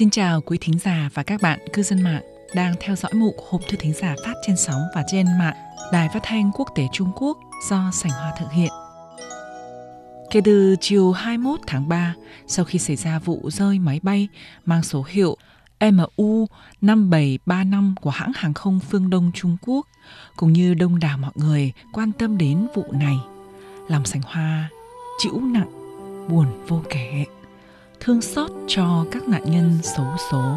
Xin chào quý thính giả và các bạn cư dân mạng đang theo dõi mục hộp thư thính giả phát trên sóng và trên mạng Đài Phát thanh Quốc tế Trung Quốc do Sảnh Hoa thực hiện. Kể từ chiều 21 tháng 3, sau khi xảy ra vụ rơi máy bay mang số hiệu MU 5735 của hãng hàng không phương Đông Trung Quốc, cũng như đông đảo mọi người quan tâm đến vụ này, làm Sảnh Hoa chịu nặng, buồn vô kể thương xót cho các nạn nhân xấu số.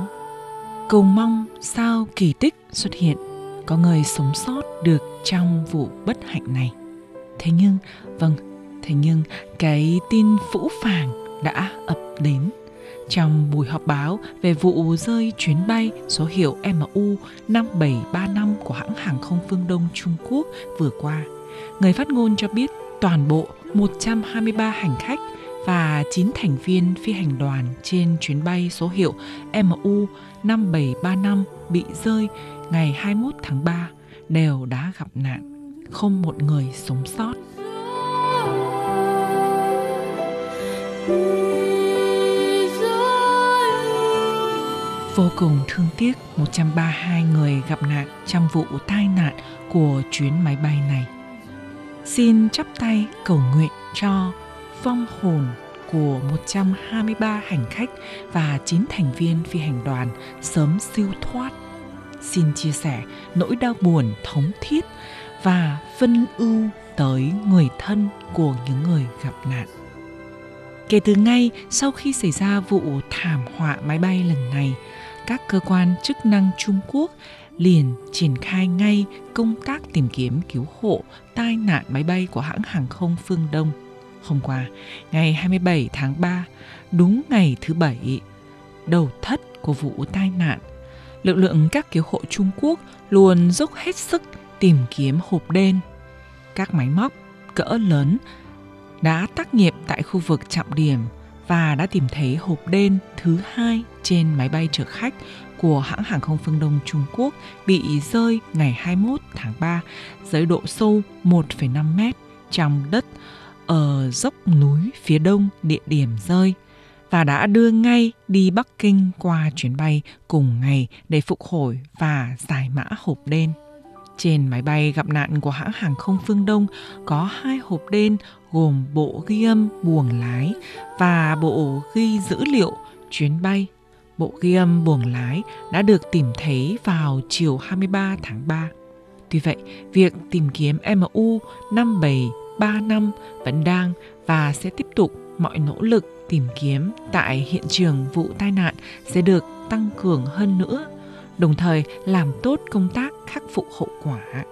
Cầu mong sao kỳ tích xuất hiện, có người sống sót được trong vụ bất hạnh này. Thế nhưng, vâng, thế nhưng cái tin phũ phàng đã ập đến trong buổi họp báo về vụ rơi chuyến bay số hiệu MU 5735 của hãng hàng không phương Đông Trung Quốc vừa qua. Người phát ngôn cho biết toàn bộ 123 hành khách và 9 thành viên phi hành đoàn trên chuyến bay số hiệu MU 5735 bị rơi ngày 21 tháng 3 đều đã gặp nạn, không một người sống sót. Vô cùng thương tiếc 132 người gặp nạn trong vụ tai nạn của chuyến máy bay này. Xin chắp tay cầu nguyện cho vong hồn của 123 hành khách và 9 thành viên phi hành đoàn sớm siêu thoát. Xin chia sẻ nỗi đau buồn thống thiết và phân ưu tới người thân của những người gặp nạn. Kể từ ngay sau khi xảy ra vụ thảm họa máy bay lần này, các cơ quan chức năng Trung Quốc liền triển khai ngay công tác tìm kiếm cứu hộ tai nạn máy bay của hãng hàng không Phương Đông – Hôm qua, ngày 27 tháng 3, đúng ngày thứ bảy, đầu thất của vụ tai nạn, lực lượng các cứu hộ Trung Quốc luôn dốc hết sức tìm kiếm hộp đen. Các máy móc cỡ lớn đã tác nghiệp tại khu vực trọng điểm và đã tìm thấy hộp đen thứ hai trên máy bay chở khách của hãng hàng không phương Đông Trung Quốc bị rơi ngày 21 tháng 3 dưới độ sâu 1,5 mét trong đất ở dốc núi phía đông địa điểm rơi và đã đưa ngay đi Bắc Kinh qua chuyến bay cùng ngày để phục hồi và giải mã hộp đen. Trên máy bay gặp nạn của hãng hàng không phương Đông có hai hộp đen gồm bộ ghi âm buồng lái và bộ ghi dữ liệu chuyến bay. Bộ ghi âm buồng lái đã được tìm thấy vào chiều 23 tháng 3. Tuy vậy, việc tìm kiếm MU 57 3 năm vẫn đang và sẽ tiếp tục mọi nỗ lực tìm kiếm tại hiện trường vụ tai nạn sẽ được tăng cường hơn nữa, đồng thời làm tốt công tác khắc phục hậu quả.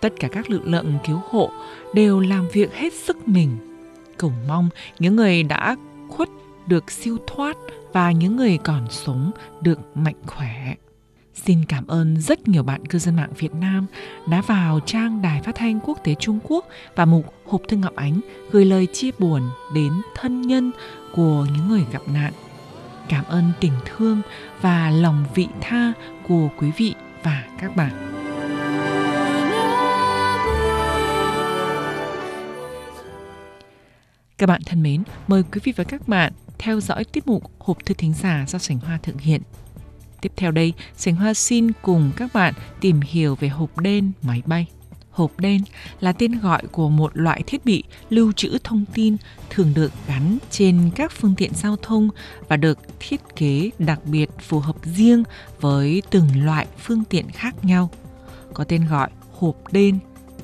Tất cả các lực lượng cứu hộ đều làm việc hết sức mình, cầu mong những người đã khuất được siêu thoát và những người còn sống được mạnh khỏe. Xin cảm ơn rất nhiều bạn cư dân mạng Việt Nam đã vào trang Đài Phát thanh Quốc tế Trung Quốc và mục Hộp thư Ngọc Ánh gửi lời chia buồn đến thân nhân của những người gặp nạn. Cảm ơn tình thương và lòng vị tha của quý vị và các bạn. Các bạn thân mến, mời quý vị và các bạn theo dõi tiết mục Hộp thư thính giả do Sảnh Hoa thực hiện Tiếp theo đây, Sánh Hoa xin cùng các bạn tìm hiểu về hộp đen máy bay. Hộp đen là tên gọi của một loại thiết bị lưu trữ thông tin thường được gắn trên các phương tiện giao thông và được thiết kế đặc biệt phù hợp riêng với từng loại phương tiện khác nhau. Có tên gọi hộp đen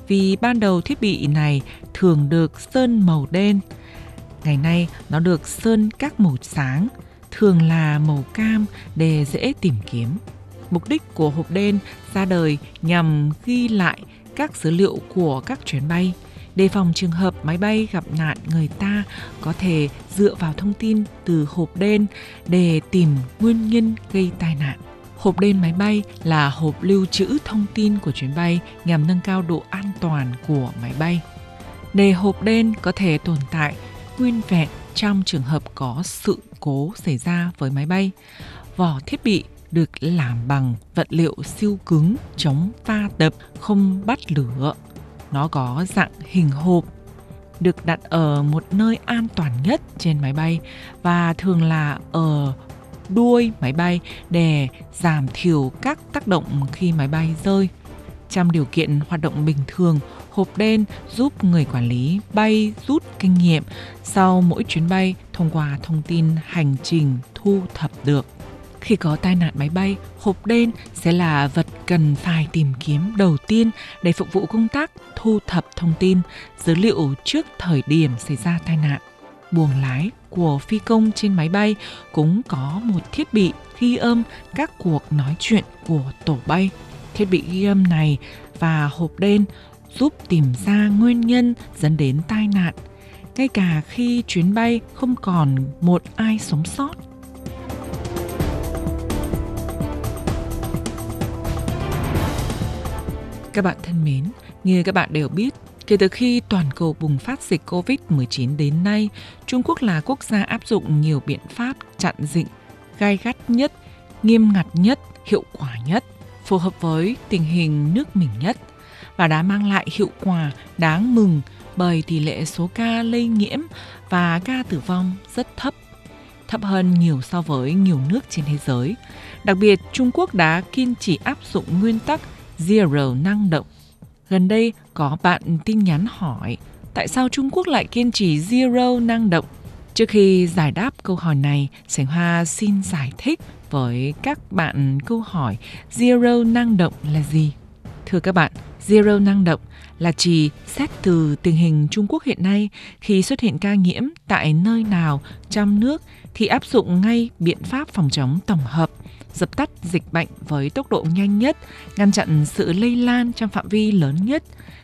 vì ban đầu thiết bị này thường được sơn màu đen. Ngày nay nó được sơn các màu sáng thường là màu cam để dễ tìm kiếm. Mục đích của hộp đen ra đời nhằm ghi lại các dữ liệu của các chuyến bay, đề phòng trường hợp máy bay gặp nạn người ta có thể dựa vào thông tin từ hộp đen để tìm nguyên nhân gây tai nạn. Hộp đen máy bay là hộp lưu trữ thông tin của chuyến bay nhằm nâng cao độ an toàn của máy bay. Để hộp đen có thể tồn tại nguyên vẹn trong trường hợp có sự cố xảy ra với máy bay. Vỏ thiết bị được làm bằng vật liệu siêu cứng chống va đập không bắt lửa. Nó có dạng hình hộp được đặt ở một nơi an toàn nhất trên máy bay và thường là ở đuôi máy bay để giảm thiểu các tác động khi máy bay rơi. Trong điều kiện hoạt động bình thường, hộp đen giúp người quản lý bay rút kinh nghiệm sau mỗi chuyến bay thông qua thông tin hành trình thu thập được. Khi có tai nạn máy bay, hộp đen sẽ là vật cần phải tìm kiếm đầu tiên để phục vụ công tác thu thập thông tin, dữ liệu trước thời điểm xảy ra tai nạn. Buồng lái của phi công trên máy bay cũng có một thiết bị ghi âm các cuộc nói chuyện của tổ bay. Thiết bị ghi âm này và hộp đen giúp tìm ra nguyên nhân dẫn đến tai nạn, ngay cả khi chuyến bay không còn một ai sống sót. Các bạn thân mến, như các bạn đều biết, kể từ khi toàn cầu bùng phát dịch COVID-19 đến nay, Trung Quốc là quốc gia áp dụng nhiều biện pháp chặn dịch gai gắt nhất, nghiêm ngặt nhất, hiệu quả nhất, phù hợp với tình hình nước mình nhất và đã mang lại hiệu quả đáng mừng bởi tỷ lệ số ca lây nhiễm và ca tử vong rất thấp, thấp hơn nhiều so với nhiều nước trên thế giới. Đặc biệt, Trung Quốc đã kiên trì áp dụng nguyên tắc Zero năng động. Gần đây có bạn tin nhắn hỏi tại sao Trung Quốc lại kiên trì Zero năng động. Trước khi giải đáp câu hỏi này, Sảnh Hoa xin giải thích với các bạn câu hỏi Zero năng động là gì. Thưa các bạn, Zero năng động là chỉ xét từ tình hình Trung Quốc hiện nay khi xuất hiện ca nhiễm tại nơi nào trong nước thì áp dụng ngay biện pháp phòng chống tổng hợp dập tắt dịch bệnh với tốc độ nhanh nhất, ngăn chặn sự lây lan trong phạm vi lớn nhất.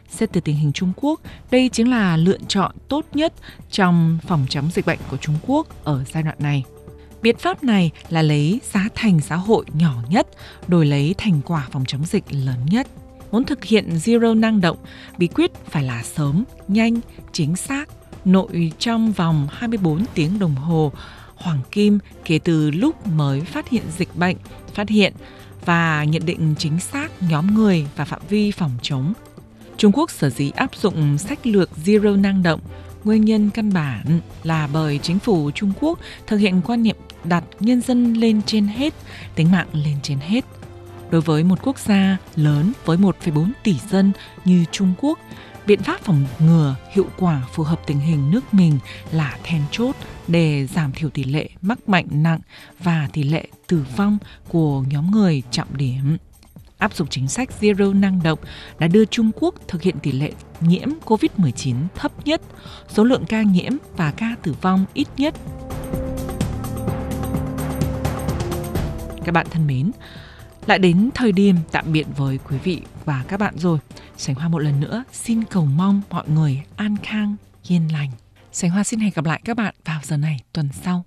Xét từ tình hình Trung Quốc, đây chính là lựa chọn tốt nhất trong phòng chống dịch bệnh của Trung Quốc ở giai đoạn này. Biện pháp này là lấy giá thành xã hội nhỏ nhất, đổi lấy thành quả phòng chống dịch lớn nhất. Muốn thực hiện zero năng động, bí quyết phải là sớm, nhanh, chính xác, nội trong vòng 24 tiếng đồng hồ hoàng kim kể từ lúc mới phát hiện dịch bệnh, phát hiện và nhận định chính xác nhóm người và phạm vi phòng chống. Trung Quốc sở dĩ áp dụng sách lược Zero năng động, nguyên nhân căn bản là bởi chính phủ Trung Quốc thực hiện quan niệm đặt nhân dân lên trên hết, tính mạng lên trên hết. Đối với một quốc gia lớn với 1,4 tỷ dân như Trung Quốc, biện pháp phòng ngừa hiệu quả phù hợp tình hình nước mình là then chốt để giảm thiểu tỷ lệ mắc bệnh nặng và tỷ lệ tử vong của nhóm người trọng điểm. Áp dụng chính sách Zero năng động đã đưa Trung Quốc thực hiện tỷ lệ nhiễm COVID-19 thấp nhất, số lượng ca nhiễm và ca tử vong ít nhất. Các bạn thân mến, lại đến thời điểm tạm biệt với quý vị và các bạn rồi. Sánh Hoa một lần nữa xin cầu mong mọi người an khang, yên lành. Sánh Hoa xin hẹn gặp lại các bạn vào giờ này tuần sau.